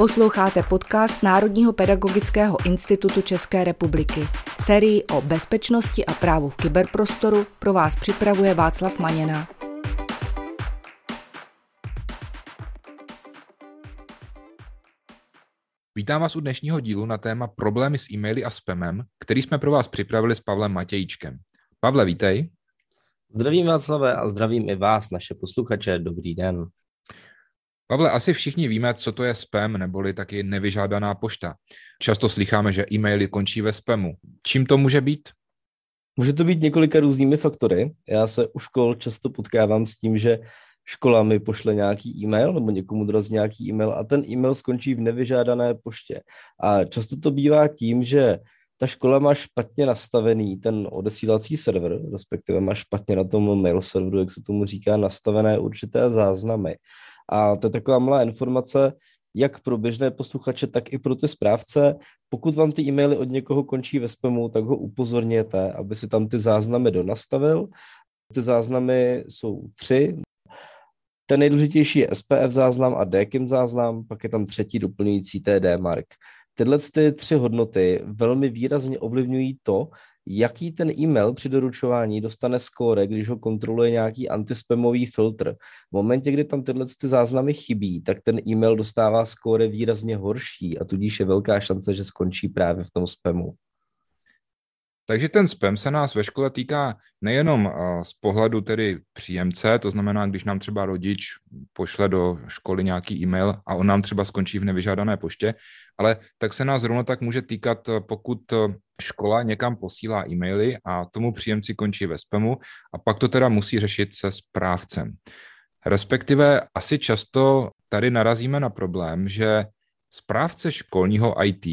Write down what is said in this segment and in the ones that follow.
Posloucháte podcast Národního pedagogického institutu České republiky. Sérii o bezpečnosti a právu v kyberprostoru pro vás připravuje Václav Maněna. Vítám vás u dnešního dílu na téma problémy s e-maily a spamem, který jsme pro vás připravili s Pavlem Matějíčkem. Pavle, vítej. Zdravím Václave a zdravím i vás, naše posluchače. Dobrý den. Pavle, asi všichni víme, co to je spam, neboli taky nevyžádaná pošta. Často slycháme, že e-maily končí ve spamu. Čím to může být? Může to být několika různými faktory. Já se u škol často potkávám s tím, že škola mi pošle nějaký e-mail nebo někomu dorazí nějaký e-mail a ten e-mail skončí v nevyžádané poště. A často to bývá tím, že ta škola má špatně nastavený ten odesílací server, respektive má špatně na tom mail serveru, jak se tomu říká, nastavené určité záznamy. A to je taková malá informace, jak pro běžné posluchače, tak i pro ty správce. Pokud vám ty e-maily od někoho končí ve spamu, tak ho upozorněte, aby si tam ty záznamy donastavil. Ty záznamy jsou tři. Ten nejdůležitější je SPF záznam a DKIM záznam, pak je tam třetí doplňující TD mark. Tyhle ty tři hodnoty velmi výrazně ovlivňují to, jaký ten e-mail při doručování dostane skóre, když ho kontroluje nějaký antispamový filtr. V momentě, kdy tam tyhle ty záznamy chybí, tak ten e-mail dostává skóre výrazně horší a tudíž je velká šance, že skončí právě v tom spamu. Takže ten spam se nás ve škole týká nejenom eh, z pohledu tedy příjemce, to znamená, když nám třeba rodič pošle do školy nějaký e-mail a on nám třeba skončí v nevyžádané poště, ale tak se nás zrovna tak může týkat, eh, pokud eh, škola někam posílá e-maily a tomu příjemci končí ve spamu a pak to teda musí řešit se správcem. Respektive asi často tady narazíme na problém, že správce školního IT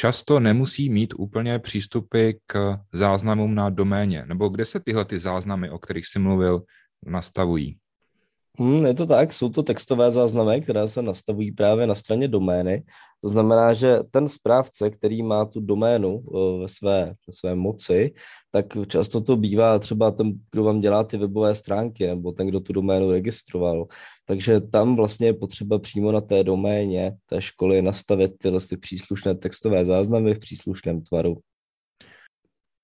často nemusí mít úplně přístupy k záznamům na doméně. Nebo kde se tyhle ty záznamy, o kterých jsi mluvil, nastavují? Hmm, je to tak, jsou to textové záznamy, které se nastavují právě na straně domény. To znamená, že ten správce, který má tu doménu eh, ve své, ve své moci, tak často to bývá třeba ten, kdo vám dělá ty webové stránky, nebo ten, kdo tu doménu registroval. Takže tam vlastně je potřeba přímo na té doméně té školy nastavit tyhle ty příslušné textové záznamy v příslušném tvaru.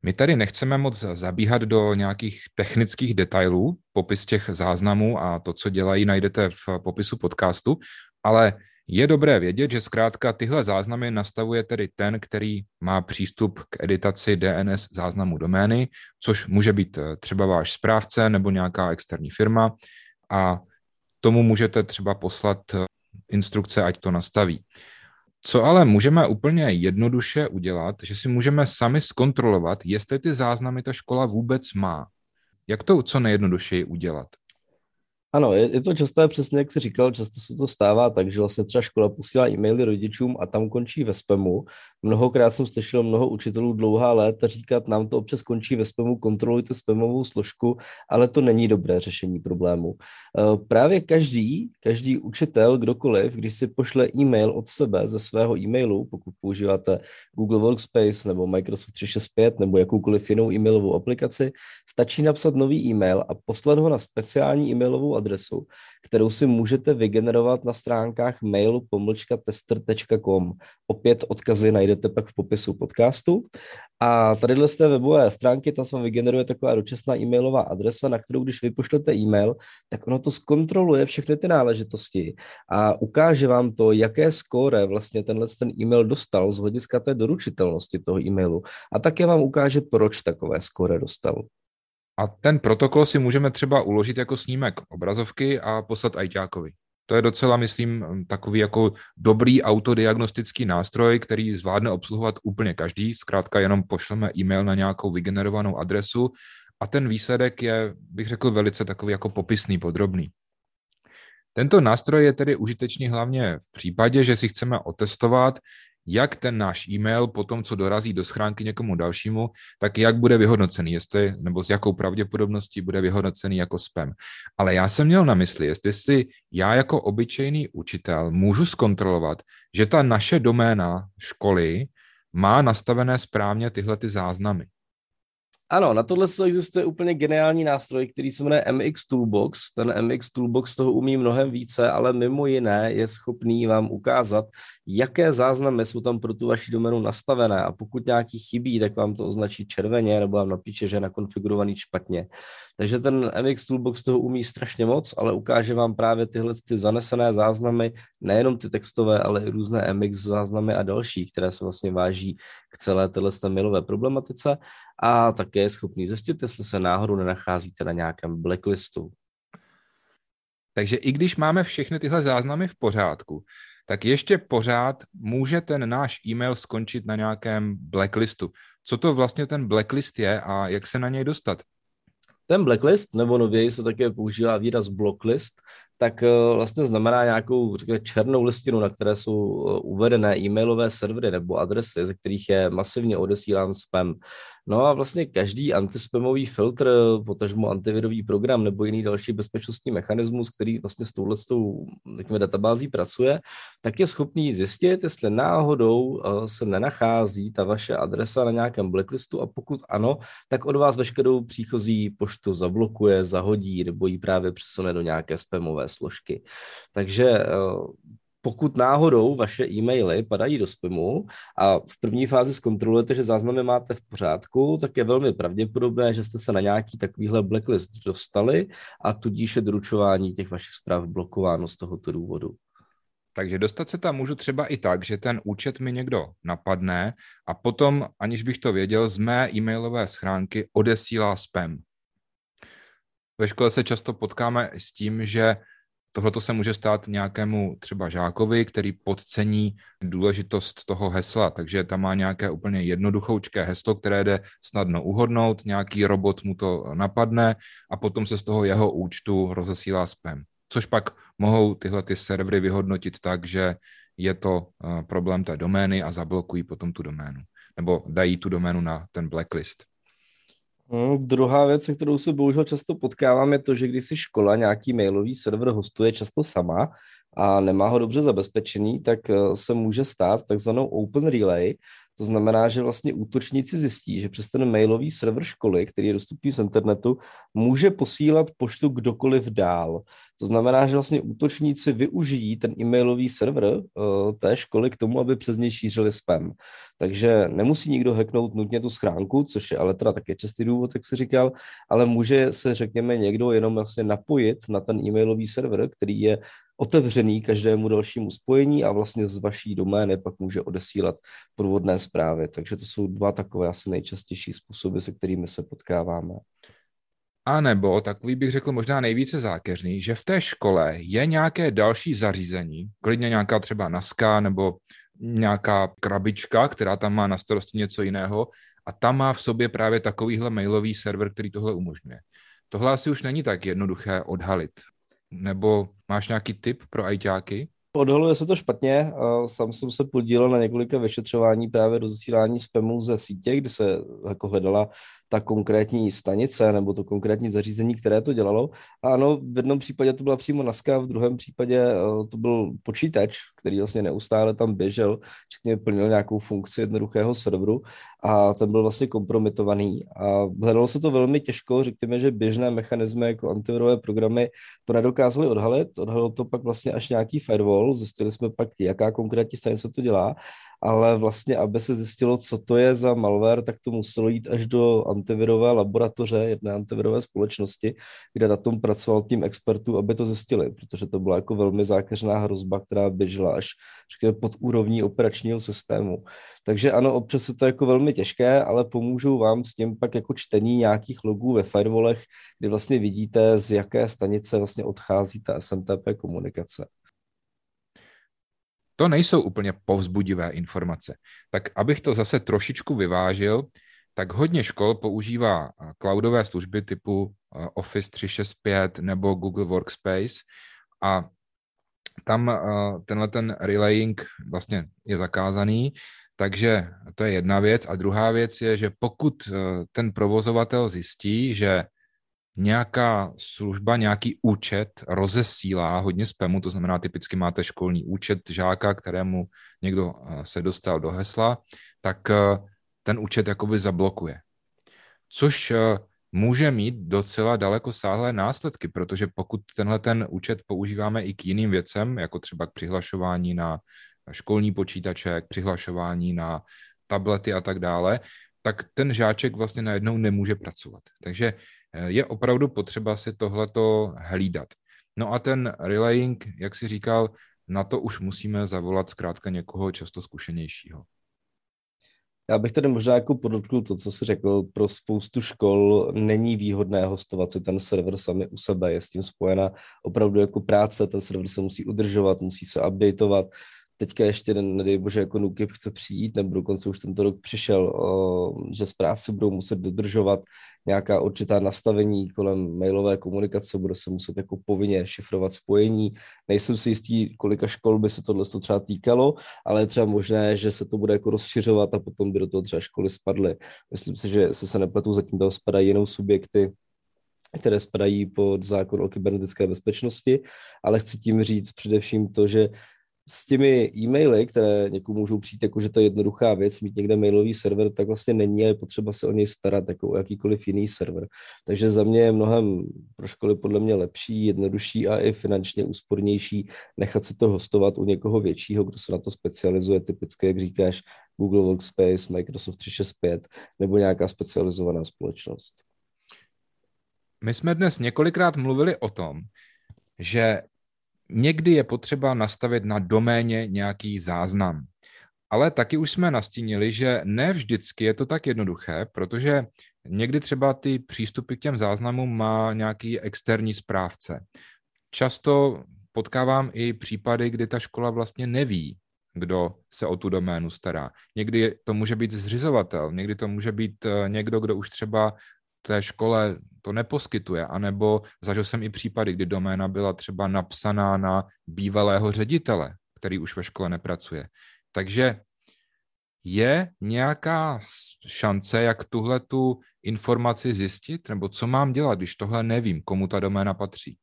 My tady nechceme moc zabíhat do nějakých technických detailů, popis těch záznamů a to, co dělají, najdete v popisu podcastu, ale je dobré vědět, že zkrátka tyhle záznamy nastavuje tedy ten, který má přístup k editaci DNS záznamu domény, což může být eh, třeba váš správce nebo nějaká externí firma a tomu můžete třeba poslat eh, instrukce, ať to nastaví. Co ale můžeme úplně jednoduše udělat, že si můžeme sami zkontrolovat, jestli ty záznamy ta škola vůbec má. Jak to co nejjednodušeji udělat? Ano, je, je to časté, přesně jak jsi říkal, často se to stává tak, že vlastně třeba škola posílá e-maily rodičům a tam končí ve spamu. Mnohokrát jsem slyšel mnoho učitelů dlouhá léta říkat, nám to občas končí ve spamu, kontrolujte spamovou složku, ale to není dobré řešení problému. Eh, právě každý, každý učitel, kdokoliv, když si pošle e-mail od sebe ze svého e-mailu, pokud používáte Google Workspace nebo Microsoft 365 nebo jakoukoliv jinou e-mailovou aplikaci, stačí napsat nový e-mail a poslat ho na speciální e-mailovou adresu, kterou si můžete vygenerovat na stránkách mailu pomlčka tester.com. Opět odkazy najdete pak v popisu podcastu. A tady z té webové stránky, tam se vám vygeneruje taková dočasná e-mailová adresa, na kterou když vypošlete e-mail, tak ono to zkontroluje všechny ty náležitosti a ukáže vám to, jaké skóre vlastně tenhle ten e-mail dostal z hlediska té doručitelnosti toho e-mailu. A také vám ukáže, proč takové skóre dostal. A ten protokol si můžeme třeba uložit jako snímek obrazovky a poslat ajťákovi. To je docela, myslím, takový jako dobrý autodiagnostický nástroj, který zvládne obsluhovat úplně každý. Zkrátka jenom pošleme e-mail na nějakou vygenerovanou adresu a ten výsledek je, bych řekl, velice takový jako popisný, podrobný. Tento nástroj je tedy užitečný hlavně v případě, že si chceme otestovat, jak ten náš e-mail po tom, co dorazí do schránky někomu dalšímu, tak jak bude vyhodnocený, jestli, nebo s jakou pravděpodobností bude vyhodnocený jako spam. Ale já jsem měl na mysli, jestli si já jako obyčejný učitel můžu zkontrolovat, že ta naše doména školy má nastavené správně tyhle ty záznamy. Ano, na tohle existuje úplně geniální nástroj, který se jmenuje MX Toolbox. Ten MX Toolbox toho umí mnohem více, ale mimo jiné je schopný vám ukázat, jaké záznamy jsou tam pro tu vaši doménu nastavené a pokud nějaký chybí, tak vám to označí červeně nebo vám napíše, že je nakonfigurovaný špatně. Takže ten MX Toolbox toho umí strašně moc, ale ukáže vám právě tyhle ty zanesené záznamy, nejenom ty textové, ale i různé MX záznamy a další, které se vlastně váží k celé téhle mailové problematice a také je schopný zjistit, jestli se náhodou nenacházíte na nějakém blacklistu. Takže i když máme všechny tyhle záznamy v pořádku, tak ještě pořád může ten náš e-mail skončit na nějakém blacklistu. Co to vlastně ten blacklist je a jak se na něj dostat? Ten blacklist, nebo nověji se také používá výraz blocklist, tak eh, vlastně znamená nějakou řekněme, černou listinu, na které jsou eh, uvedené e-mailové servery nebo adresy, ze kterých je masivně odesílán spam. No a vlastně každý antispamový filtr, potažmo antivirový program nebo jiný další bezpečnostní mechanismus, který vlastně s touhle databází pracuje, tak je schopný zjistit, jestli náhodou eh, se nenachází ta vaše adresa na nějakém blacklistu a pokud ano, tak od vás veškerou příchozí poštu zablokuje, zahodí nebo ji právě přesune do nějaké spamové složky. Takže eh, pokud náhodou vaše e-maily padají do spamu a v první fázi zkontrolujete, že záznamy máte v pořádku, tak je velmi pravděpodobné, že jste se na nějaký takovýhle blacklist dostali a tudíž je doručování těch vašich zpráv blokováno z tohoto důvodu. Takže dostat se tam můžu třeba i tak, že ten účet mi někdo napadne a potom, aniž bych to věděl, z mé e-mailové schránky odesílá spam. Ve škole se často potkáme s tím, že Tohle se může stát nějakému třeba žákovi, který podcení důležitost toho hesla, takže tam má nějaké úplně jednoduchoučké heslo, které jde snadno uhodnout, nějaký robot mu to napadne a potom se z toho jeho účtu rozesílá spam. Což pak mohou tyhle ty servery vyhodnotit tak, že je to eh, problém té domény a zablokují potom tu doménu. Nebo dají tu doménu na ten blacklist. Hmm, druhá věc, se kterou se bohužel často potkávám, je to, že když si škola nějaký mailový server hostuje často sama a nemá ho dobře zabezpečený, tak eh, se může stát takzvanou open relay, to znamená, že vlastně útočníci zjistí, že přes ten mailový server školy, který je dostupný z internetu, může posílat poštu kdokoliv dál. To znamená, že vlastně útočníci využijí ten e-mailový server uh, té školy k tomu, aby přes něj šířili spam. Takže nemusí nikdo hacknout nutně tu schránku, což je ale teda také častý důvod, jak se říkal, ale může se, řekněme, někdo jenom vlastně napojit na ten e-mailový server, který je otevřený každému dalšímu spojení a vlastně z vaší domény pak může odesílat průvodné zprávy. Takže to jsou dva takové asi nejčastější způsoby, se kterými se potkáváme. A nebo takový bych řekl možná nejvíce zákeřný, že v té škole je nějaké další zařízení, klidně nějaká třeba naska nebo nějaká krabička, která tam má na starosti něco jiného a tam má v sobě právě takovýhle mailový server, který tohle umožňuje. Tohle asi už není tak jednoduché odhalit. Nebo máš nějaký tip pro ajťáky? Odhaluje se to špatně. Sám jsem se podílel na několika vyšetřování právě do zasílání spamů ze sítě, kdy se jako hledala ta konkrétní stanice nebo to konkrétní zařízení, které to dělalo. A ano, v jednom případě to byla přímo NASCA, v druhém případě eh, to byl počítač, který vlastně neustále tam běžel, řekněme plnil nějakou funkci jednoduchého serveru a ten byl vlastně kompromitovaný. A hledalo se to velmi těžko, řekněme, že běžné mechanismy jako antivirové programy to nedokázaly odhalit. Odhalil to pak vlastně až nějaký firewall, zjistili jsme pak, jaká konkrétní stanice to dělá ale vlastně, aby se zjistilo, co to je za malware, tak to muselo jít až do antivirové laboratoře jedné antivirové společnosti, kde na tom pracoval tým expertů, aby to zjistili, protože to byla jako velmi zákeřná hrozba, která běžela až řekněme, pod úrovní operačního systému. Takže ano, občas je to jako velmi těžké, ale pomůžou vám s tím pak jako čtení nějakých logů ve firewallech, kdy vlastně vidíte, z jaké stanice vlastně odchází ta SMTP komunikace to nejsou úplně povzbudivé informace. Tak abych to zase trošičku vyvážil, tak hodně škol používá eh, cloudové služby typu eh, Office 365 nebo Google Workspace a tam eh, tenhle ten relaying vlastně je zakázaný, takže to je jedna věc. A druhá věc je, že pokud ten provozovatel zjistí, že nějaká služba, nějaký účet rozesílá hodně spamu, to znamená typicky máte školní účet žáka, kterému někdo eh, se dostal do hesla, tak eh, ten účet jakoby zablokuje. což eh, může mít docela daleko sáhlé následky, protože pokud tenhle ten účet používáme i k jiným věcem, jako třeba k přihlašování na školní počítače, k přihlašování na tablety a tak dále, tak ten žáček vlastně najednou nemůže pracovat. Takže je opravdu potřeba si tohleto hlídat. No a ten relaying, jak si říkal, na to už musíme zavolat zkrátka někoho často zkušenějšího. Já bych tady možná jako podotknul to, co jsi řekl, pro spoustu škol není výhodné hostovat si ten server sami u sebe, je s tím spojena opravdu jako práce, ten server se musí udržovat, musí se updateovat, teďka ještě, nedej bože, jako NUKIP chce přijít, nebo dokonce už tento rok přišel, že správci budou muset dodržovat nějaká určitá nastavení kolem mailové komunikace, bude se muset jako povinně šifrovat spojení. Nejsem si jistý, kolika škol by se tohle třeba týkalo, ale je třeba možné, že se to bude jako rozšiřovat a potom by do toho třeba školy spadly. Myslím si, že se se nepletu, zatím toho spadají jenom subjekty, které spadají pod zákon o kybernetické bezpečnosti, ale chci tím říct především to, že s těmi e-maily, které někomu můžou přijít, jako že to je jednoduchá věc, mít někde mailový server, tak vlastně není a je potřeba se o něj starat jako o jakýkoliv jiný server. Takže za mě je mnohem pro školy podle mě lepší, jednodušší a i finančně úspornější nechat si to hostovat u někoho většího, kdo se na to specializuje, typicky, jak říkáš, Google Workspace, Microsoft 365 nebo nějaká specializovaná společnost. My jsme dnes několikrát mluvili o tom, že Někdy je potřeba nastavit na doméně nějaký záznam. Ale taky už jsme nastínili, že ne vždycky je to tak jednoduché, protože někdy třeba ty přístupy k těm záznamům má nějaký externí správce. Často potkávám i případy, kdy ta škola vlastně neví, kdo se o tu doménu stará. Někdy to může být zřizovatel, někdy to může být eh, někdo, kdo už třeba té škole to neposkytuje, anebo zažil jsem i případy, kdy doména byla třeba napsaná na bývalého ředitele, který už ve škole nepracuje. Takže je nějaká šance, jak tuhle tu informaci zjistit, nebo co mám dělat, když tohle nevím, komu ta doména patří?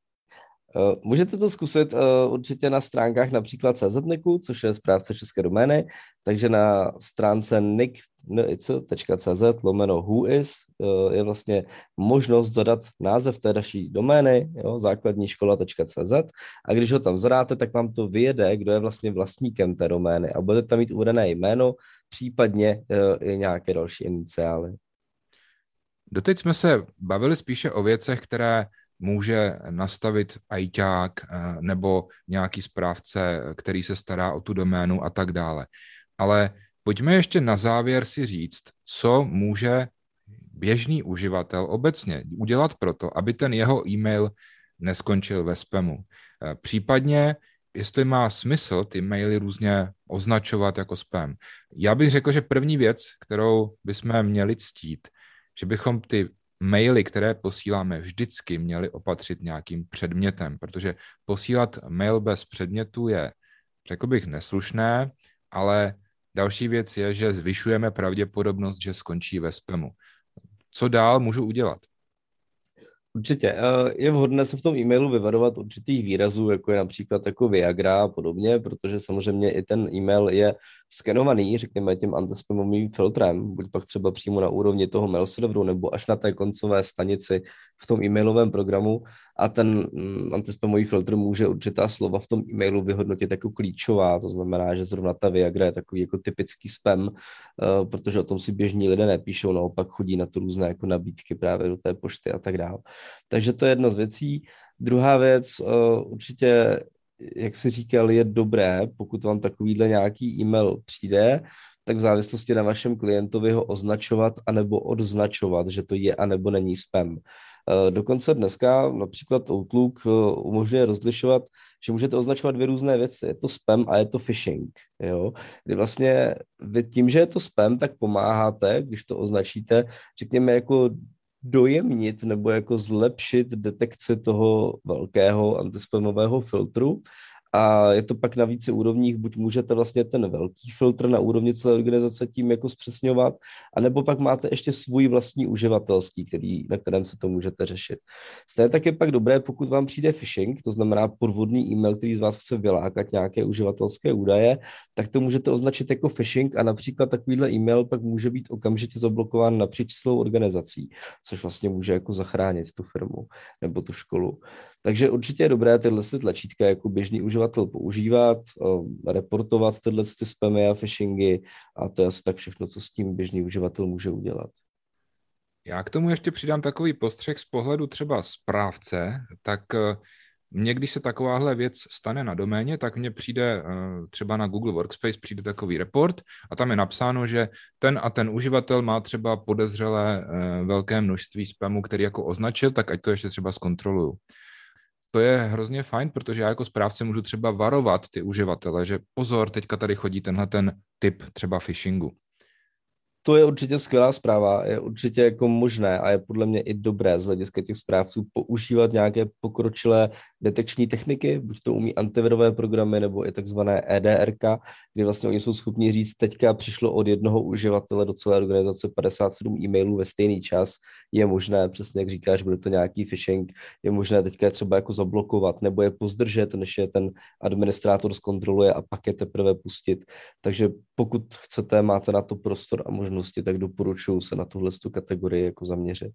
Eh, můžete to zkusit eh, určitě na stránkách například CZNICu, což je správce české domény, takže na stránce nic.cz lomeno whois eh, je vlastně možnost zadat název té naší domény, jo, základní škola.cz a když ho tam zadáte, tak vám to vyjede, kdo je vlastně vlastníkem té domény a budete tam mít uvedené jméno, případně i nějaké další iniciály. Doteď jsme se bavili spíše o věcech, které může nastavit ajťák eh, nebo nějaký správce, který se stará o tu doménu a tak dále. Ale pojďme ještě na závěr si říct, co může běžný uživatel obecně udělat pro to, aby ten jeho e-mail neskončil ve spamu. Eh, případně, jestli má smysl ty maily různě označovat jako spam. Já bych řekl, že první věc, kterou bychom měli ctít, že bychom ty maily, které posíláme, vždycky měli opatřit nějakým předmětem, protože posílat mail bez předmětu je, řekl bych, neslušné, ale další věc je, že zvyšujeme pravděpodobnost, že skončí ve spamu. Co dál můžu udělat? Určitě. Eh, je vhodné se v tom e-mailu vyvarovat určitých výrazů, jako je například jako Viagra a podobně, protože samozřejmě i ten e-mail je skenovaný, řekněme, tím antispamovým filtrem, buď pak třeba přímo na úrovni toho mail serveru nebo až na té koncové stanici v tom e-mailovém programu a ten mm, antispamový filtr může určitá slova v tom e-mailu vyhodnotit jako klíčová, to znamená, že zrovna ta Viagra je takový jako typický spam, uh, protože o tom si běžní lidé nepíšou, naopak chodí na to různé jako nabídky právě do té pošty a tak dále. Takže to je jedna z věcí. Druhá věc, uh, určitě, jak si říkal, je dobré, pokud vám takovýhle nějaký e-mail přijde, tak v závislosti na vašem klientovi ho označovat anebo odznačovat, že to je anebo není spam. Eh, dokonce dneska například Outlook eh, umožňuje rozlišovat, že můžete označovat dvě různé věci. Je to spam a je to phishing. Jo? Kdy vlastně vy tím, že je to spam, tak pomáháte, když to označíte, řekněme jako dojemnit nebo jako zlepšit detekci toho velkého antispamového filtru a je to pak na více úrovních, buď můžete vlastně ten velký filtr na úrovni celé organizace tím jako zpřesňovat, anebo pak máte ještě svůj vlastní uživatelský, který, na kterém se to můžete řešit. Stejně tak je pak dobré, pokud vám přijde phishing, to znamená podvodný e-mail, který z vás chce vylákat nějaké uživatelské údaje, tak to můžete označit jako phishing a například takovýhle e-mail pak může být okamžitě zablokován napříč celou organizací, což vlastně může jako zachránit tu firmu nebo tu školu. Takže určitě je dobré tyhle tlačítka jako běžný uživatel používat, reportovat tyhle spamy a phishingy a to je asi tak všechno, co s tím běžný uživatel může udělat. Já k tomu ještě přidám takový postřeh z pohledu třeba správce, tak eh, mně, když se takováhle věc stane na doméně, tak mně přijde eh, třeba na Google Workspace přijde takový report a tam je napsáno, že ten a ten uživatel má třeba podezřelé eh, velké množství spamu, který jako označil, tak ať to ještě třeba zkontroluju. To je hrozně fajn, protože já jako správce můžu třeba varovat ty uživatele, že pozor, teďka tady chodí tenhle ten typ třeba phishingu to je určitě skvělá zpráva, je určitě jako možné a je podle mě i dobré z hlediska těch správců používat nějaké pokročilé detekční techniky, buď to umí antivirové programy nebo i takzvané EDRK, kdy vlastně oni jsou schopni říct, teďka přišlo od jednoho uživatele do celé organizace 57 e-mailů ve stejný čas, je možné, přesně jak říkáš, bude to nějaký phishing, je možné teďka je třeba jako zablokovat nebo je pozdržet, než je ten administrátor zkontroluje a pak je teprve pustit. Takže pokud chcete, máte na to prostor a možnosti, tak doporučuji se na tuhle kategorii jako zaměřit.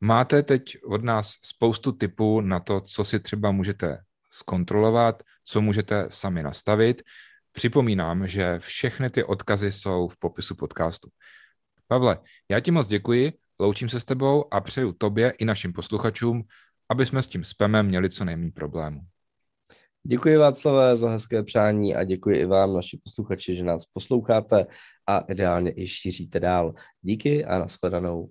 Máte teď od nás spoustu typů na to, co si třeba můžete zkontrolovat, co můžete sami nastavit. Připomínám, že všechny ty odkazy jsou v popisu podcastu. Pavle, já ti moc děkuji, loučím se s tebou a přeju tobě i našim posluchačům, aby jsme s tím spamem měli co nejméně problémů. Děkuji Václavé za hezké přání a děkuji i vám, naši posluchači, že nás posloucháte a ideálně i šíříte dál. Díky a nashledanou.